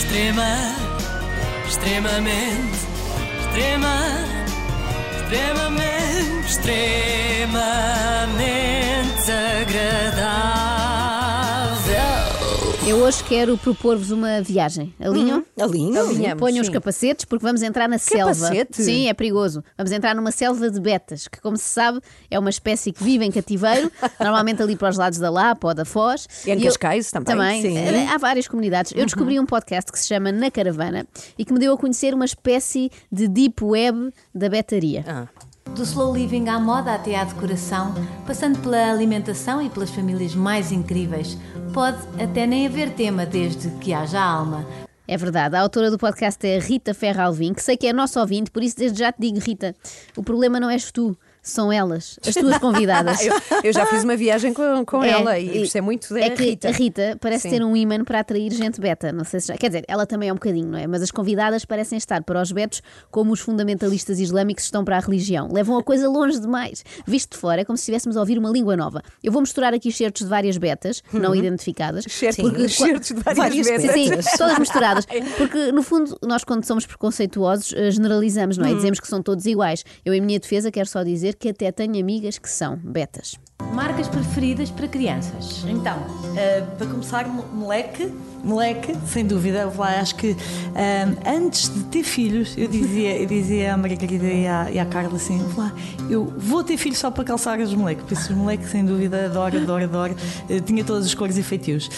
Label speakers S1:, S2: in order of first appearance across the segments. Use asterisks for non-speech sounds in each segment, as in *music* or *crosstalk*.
S1: Extrema, extremamente, extrema, extremamente, extremamente agradável.
S2: Eu hoje quero propor-vos uma viagem. Alinham?
S3: Alinho, alinhamos.
S2: Ponham os capacetes porque vamos entrar na selva.
S3: Capacete?
S2: Sim, é perigoso. Vamos entrar numa selva de betas, que, como se sabe, é uma espécie que vive em cativeiro, *laughs* normalmente ali para os lados da Lapa ou da Foz.
S3: E em
S2: eu-
S3: Cascais também,
S2: Também.
S3: sim.
S2: Eh, Há várias comunidades. Eu descobri um podcast que se chama Na Caravana e que me deu a conhecer uma espécie de deep web da betaria.
S3: Ah.
S4: Do slow living à moda até à decoração, passando pela alimentação e pelas famílias mais incríveis. Pode até nem haver tema desde que haja alma.
S2: É verdade, a autora do podcast é Rita Ferra Alvim, que sei que é nossa ouvinte, por isso desde já te digo, Rita, o problema não és tu, são elas, as tuas convidadas. *laughs*
S3: Eu, eu já fiz uma viagem com, com
S2: É,
S3: ela e isto é muito da
S2: é que
S3: Rita.
S2: a Rita parece
S3: Sim.
S2: ter um imã para atrair gente beta. Não sei se já. Quer dizer, ela também é um bocadinho, não é? Mas as convidadas parecem estar para os betos como os fundamentalistas islâmicos estão para a religião. Levam a coisa longe demais. Visto de fora, é como se estivéssemos a ouvir uma língua nova. Eu vou misturar aqui certos de várias betas, não identificadas. Porque-
S3: certos de várias,
S5: Várias
S3: vezes.
S2: Sim, sim, todas *laughs* misturadas. Porque, no fundo, nós, quando somos preconceituosos, eh, generalizamos, não é? E Dizemos que são todos iguais. Eu, em minha defesa, quero só dizer que até tenho amigas que são betas.
S4: Marcas preferidas para crianças.
S5: Então, eh, para começar, mo- moleque, moleque, sem dúvida, eu lá acho que eh, antes de ter filhos, eu dizia, eu dizia à Margarida e à, e à Carla assim, lá, eu vou ter filhos só para calçar os moleques, por isso os moleques, sem dúvida, adoro, adoro, adoro. Eh, tinha todas as cores e feitios.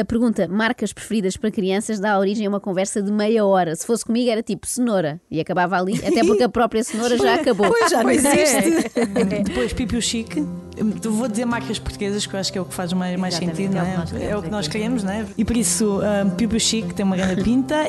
S2: A pergunta marcas preferidas para crianças dá origem a uma conversa de meia hora. Se fosse comigo era tipo cenoura e acabava ali, até porque a própria cenoura já *laughs* acabou.
S5: Pois já não *laughs*
S3: Pois é.
S5: existe. Depois, Pipiu Chique. Eu Vou dizer marcas portuguesas que eu acho que é o que faz mais, mais sentido,
S4: é o
S5: não
S4: que nós
S5: é?
S4: queremos
S5: É o que nós queremos, não é? E por isso, um, Pipiu Chique tem uma grande pinta.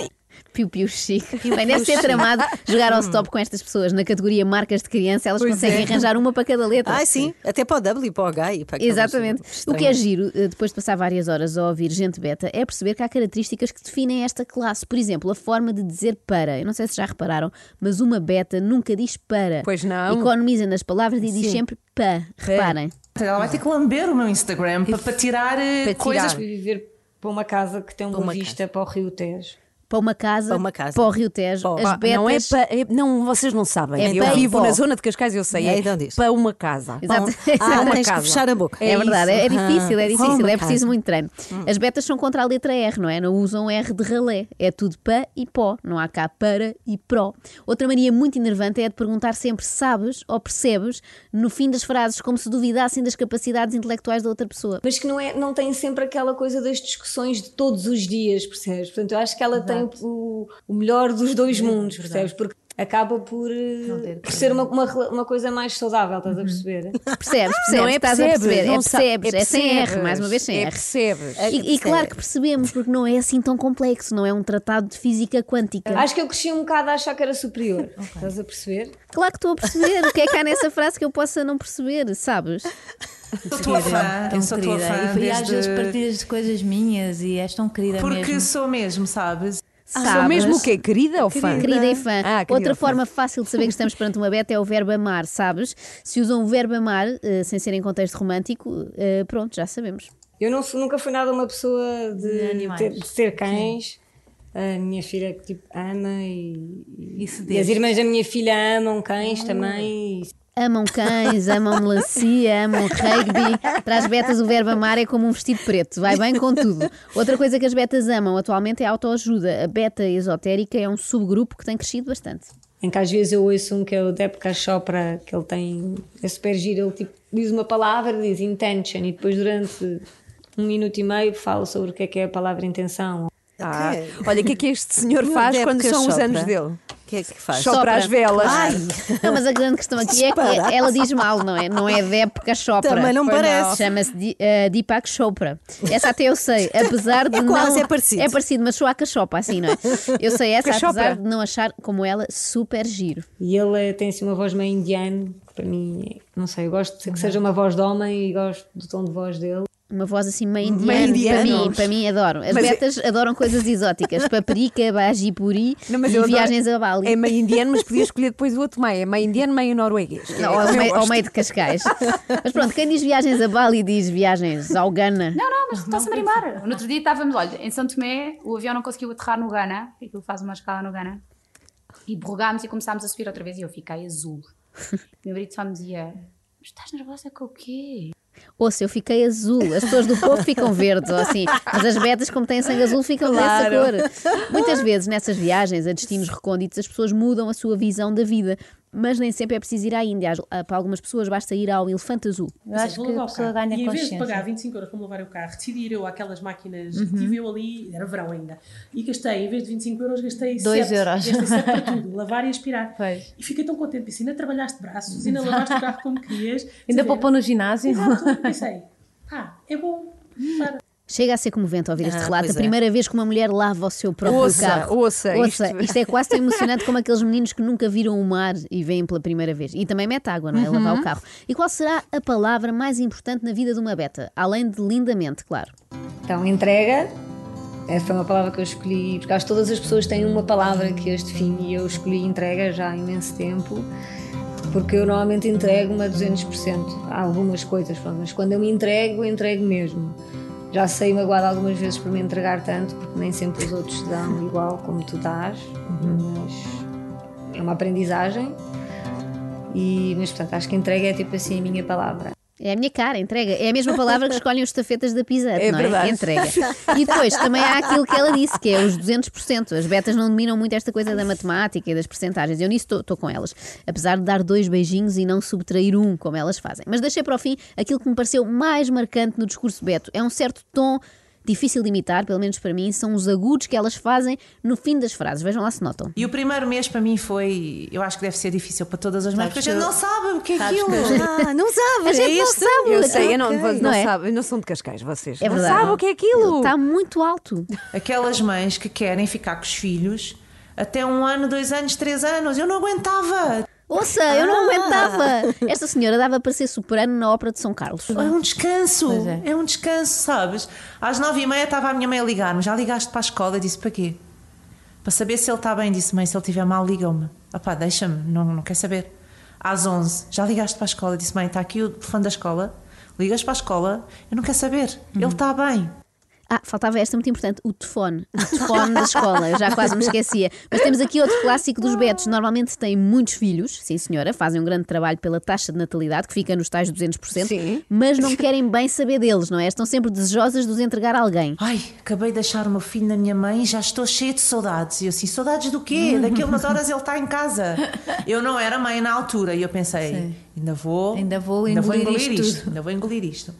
S2: Piu Piu Chique. Bem, deve ser tramado *laughs* jogar ao stop com estas pessoas. Na categoria marcas de criança, elas
S3: Pois
S2: conseguem
S3: é.
S2: arranjar uma para cada letra.
S3: Ah, sim, até para o W e para o H e para
S2: Exatamente. O que é giro, eh, depois de passar várias horas a ouvir gente beta, é perceber que há características que definem esta classe. Por exemplo, a forma de dizer para. Eu não sei se já repararam, mas uma beta nunca diz para.
S3: Pois não.
S2: Economiza nas palavras e diz sempre pá. Reparem.
S6: Ela vai ter que lamber o meu Instagram para, para tirar eh,
S3: Para
S6: coisas.
S3: tirar.
S7: Fui viver para uma casa que tem uma,
S3: uma
S7: vista para o Rio Tejo.
S2: Para uma casa,
S3: Para uma casa.
S2: para o Rio Tejo,
S3: Pá,
S2: as betas.
S3: Não é para. é- não, vocês não sabem.
S2: É
S3: eu
S2: para
S3: vivo
S2: pó.
S3: na zona de Cascais, eu sei.
S5: É,
S3: É,
S5: então diz.
S3: para uma casa.
S2: Exato.
S3: Para *laughs*
S5: Ah,
S3: uma
S5: tens que
S3: casa.
S5: fechar a boca.
S2: É, verdade, é, é difícil, é
S3: Ah,
S2: difícil, é preciso
S3: casa.
S2: muito treino. As betas são contra a letra R, não é? Não usam R de ralé, é tudo pá e pó, não há cá para e pró. Outra mania muito enervante é a de perguntar sempre sabes ou percebes no fim das frases, como se duvidassem das capacidades intelectuais da outra pessoa.
S7: Mas que não, é, não tem sempre aquela coisa das discussões de todos os dias, percebes? Portanto, eu acho que ela tem o, o melhor dos dois mundos, percebes? Porque acaba por, eh, por ser uma, uma, uma coisa mais saudável, estás a perceber? *laughs*
S2: Percebes, percebes,
S3: Não é
S2: estás a
S3: percebes,
S2: perceber,
S3: não
S2: é percebes,
S3: é
S2: é sem R,
S3: percebes.
S2: mais uma vez sem
S3: É
S2: R.
S3: percebes.
S2: E, e claro que percebemos, porque não é assim tão complexo, não é um tratado de física quântica.
S7: Acho que eu cresci um bocado a achar que era superior, estás a perceber?
S2: Claro que estou a perceber. O que é que há *laughs* nessa frase que eu possa não perceber, sabes?
S6: Sou tua fã,
S4: Tão
S6: eu sou tua fã
S4: E, às vezes partilhas de coisas minhas e és tão querida
S6: Porque
S4: mesmo.
S6: sou mesmo, sabes?
S3: Ah, Sou mesmo o quê? Querida ou fã?
S2: Querida e fã.
S3: Ah, querida
S2: Outra
S3: fã.
S2: forma fácil de saber que estamos perante uma beta é o verbo amar, sabes? Se usam o verbo amar, eh, sem ser em contexto romântico, eh, pronto, já sabemos.
S7: Eu não nunca fui nada uma pessoa de,
S4: De animais.
S7: ter, de ter cães. A minha filha tipo, ama e,
S4: E
S7: e as irmãs da minha filha amam cães também. e-
S2: Amam cães, amam melancia, amam rugby. Para as betas, o verbo amar é como um vestido preto, vai bem com tudo. Outra coisa que as betas amam atualmente é a autoajuda. A beta esotérica é um subgrupo que tem crescido bastante.
S7: Em que às vezes eu ouço um que é o Deepak Chopra, que ele tem, é super giro, ele tipo, diz uma palavra, diz intention, e depois durante um minuto e meio fala sobre o que é que é a palavra intenção.
S3: Ah, olha, o que é que este senhor faz quando são os anos dele?
S5: O que é que faz?
S3: Sopra as velas. *laughs*
S2: Não, mas a grande questão aqui é que ela diz mal, não é? Não é Deepak Chopra.
S5: Também não parece.
S2: Chama-se eh, Deepak Chopra. Essa até eu sei, apesar de
S5: É
S2: não...
S5: quase, é parecido.
S2: É parecido, mas soa a cachopa, assim, não é? Eu sei essa,
S3: Cachopra.
S2: apesar de não achar como ela super giro.
S7: E ele tem assim uma voz meio indiana, que para mim, não sei, eu gosto de que seja uma voz de homem e gosto do tom de voz dele.
S2: Uma voz assim meio
S3: Meio
S2: indiana. Para
S3: indiana.
S2: mim, para mim adoro. As
S3: Mas é-
S2: betas adoram coisas exóticas. Paprika, bajipuri
S3: Não, mas
S2: e
S3: eu adoro-
S2: viagens a Bali.
S3: É meio indiano, mas podia escolher depois o outro meio. É meio indiano, meio norueguês. é
S2: Não, ao,
S3: como eu
S2: meio,
S3: gosto.
S2: meio de Cascais. Mas pronto, quem diz viagens a Bali diz viagens ao Ghana.
S8: Não, não, mas está-se a marimbar. No outro dia estávamos, olha, em São Tomé, o avião não conseguiu aterrar no Ghana, aquilo faz uma escala no Ghana, e borrogámos e começámos a subir outra vez e eu fiquei azul. *laughs* Meu marido só me dizia: "Mas estás nervosa com o quê?
S2: Ouça, eu fiquei azul. As pessoas do povo ficam verdes ou assim. Mas as betas, como têm sangue azul, ficam dessa cor. Muitas vezes, nessas viagens a destinos recônditos, as pessoas mudam a sua visão da vida. Mas nem sempre é preciso ir à Índia. Às- Para algumas pessoas basta ir ao Elefante Azul.
S4: Eu acho que a pessoa ganha
S6: E em vez de pagar 25 euros para me levar o carro, decidi ir eu àquelas máquinas
S2: Uhum.
S6: que tive eu ali, era verão ainda, e gastei, em vez de 25 euros, gastei
S4: Dois
S6: 7.
S4: euros.
S6: Gastei 7 para tudo, *laughs* lavar e aspirar.
S4: Pois.
S6: E fiquei tão contente, pensei, ainda trabalhaste braços, ainda lavaste o carro como querias.
S8: Ainda poupou no ginásio?
S6: Exato, pensei, ah, é bom. *laughs* Para.
S2: Chega a ser comovente ouvir este
S9: Ah,
S2: relato. A
S9: é.
S2: primeira vez que uma mulher lava o seu próprio
S3: Ouça,
S2: carro.
S3: ouça,
S2: Ouça,
S3: isto-
S2: isto... é quase tão emocionante como aqueles meninos que nunca viram o mar e vêm pela primeira vez. E também mete água, não é? Lavar o carro. E qual será a palavra mais importante na vida de uma beta? Além de lindamente, claro.
S7: Então, entrega. Essa foi uma palavra que eu escolhi, porque acho que todas as pessoas têm uma palavra que as define e eu escolhi entrega já há imenso tempo, porque eu normalmente entrego-me a 200%. Há algumas coisas, mas quando eu me entrego, eu entrego mesmo. Já sei magoar algumas vezes por me entregar tanto, porque nem sempre os outros te dão igual como tu dás, mas é uma aprendizagem. E, mas portanto, acho que entrega é tipo assim a minha palavra.
S2: É a minha cara, entrega. É a mesma palavra que escolhem os estafetas da Pisa,
S3: É
S2: não é?
S3: verdade.
S2: Entrega. E depois também há aquilo que ela disse, que é os 200%. As betas não dominam muito esta coisa da matemática e das percentagens. Eu nisso estou com elas. Apesar de dar dois beijinhos e não subtrair um, como elas fazem. Mas deixei para o fim aquilo que me pareceu mais marcante no discurso Beto. É um certo tom difícil de imitar, pelo menos para mim, são os agudos que elas fazem no fim das frases. Vejam lá se notam.
S6: E o primeiro mês para mim foi, eu acho que deve ser difícil para todas as mães, porque a gente não sabe o que é aquilo.
S9: que- Ah, *laughs* não sabe.
S2: A gente
S9: é
S2: não
S9: este?
S2: sabe.
S3: Eu sei, eu não, não,
S2: Não é?
S3: sabe, não são de Cascais vocês.
S2: É
S3: não
S2: verdade.
S3: sabe o que é aquilo.
S2: Está muito alto.
S6: Aquelas mães que querem ficar com os filhos até um ano, dois anos, três anos. Eu não aguentava.
S2: Ouça, eu não aguentava. Esta senhora dava para ser soprano na ópera de São Carlos.
S6: É um descanso. É. um descanso, sabes? Às nove e meia estava a minha mãe a ligar-me. Já ligaste para a escola? Eu disse, para quê? Para saber se ele está bem. Disse, mãe, se ele estiver mal, liga-me. Opá, deixa-me, não, não quer saber. Às onze, já ligaste para a escola? Disse, mãe, está aqui o telefone da escola. Ligas para a escola, eu não quero saber. Ele está bem.
S2: Ah, faltava esta muito importante, o telefone. O telefone da escola, eu já quase me esquecia. Mas temos aqui outro clássico dos betos. Normalmente têm muitos filhos, sim senhora, fazem um grande trabalho pela taxa de natalidade, que fica nos tais 200%,
S3: Sim.
S2: mas não querem bem saber deles, não é? Estão sempre desejosas de os entregar a alguém.
S6: Ai, acabei de deixar o meu filho na minha mãe e já estou cheia de saudades. E eu assim, saudades do quê? Daqui a umas horas ele está em casa. *laughs* Eu não era mãe na altura e eu pensei, ainda vou,
S4: Ainda vou engolir isto tudo.
S6: ainda vou engolir isto.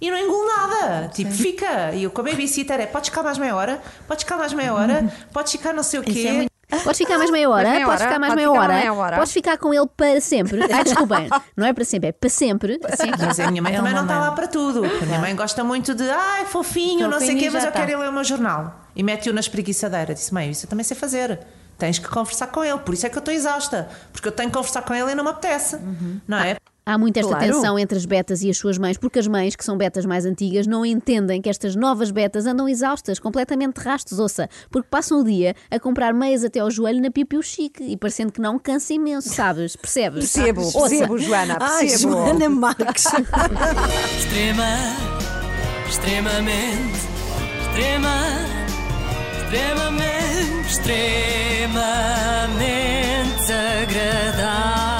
S6: E não engulo nada, tipo, fica. E eu com a babysitter é, podes ficar mais meia hora, podes ficar mais meia hora, podes ficar não sei o quê.
S2: Podes ficar mais meia hora, podes ficar mais meia hora,
S3: meia hora.
S2: podes ficar com ele para sempre. Ai, desculpem, não é para sempre, é para sempre.
S6: Mas a minha mãe
S4: É
S6: também não está
S4: mãe.
S6: lá para tudo. A minha mãe gosta muito de, ai, fofinho, não sei o quê, mas eu
S4: tá.
S6: quero ir ler o meu jornal. E mete-o na espreguiçadeira. Disse, mãe, isso eu também sei fazer. Tens que conversar com ele. Por isso é que eu estou exausta. Porque eu tenho que conversar com ele e não me apetece. Não é?
S2: Há muita esta
S3: Claro.
S2: tensão entre as betas e as suas mães, porque as mães, que são betas mais antigas, não entendem que estas novas betas andam exaustas, completamente rastos, ouça, porque passam o dia a comprar meias até ao joelho na pipiu chique e parecendo que não cansa imenso, sabes? Percebes?
S3: Percebo,
S2: Ouça,
S3: percebo, Joana,
S9: Ai,
S3: percebo.
S9: Joana *laughs* Marques.
S1: Extrema, extremamente, extrema, extremamente, extremamente agradável.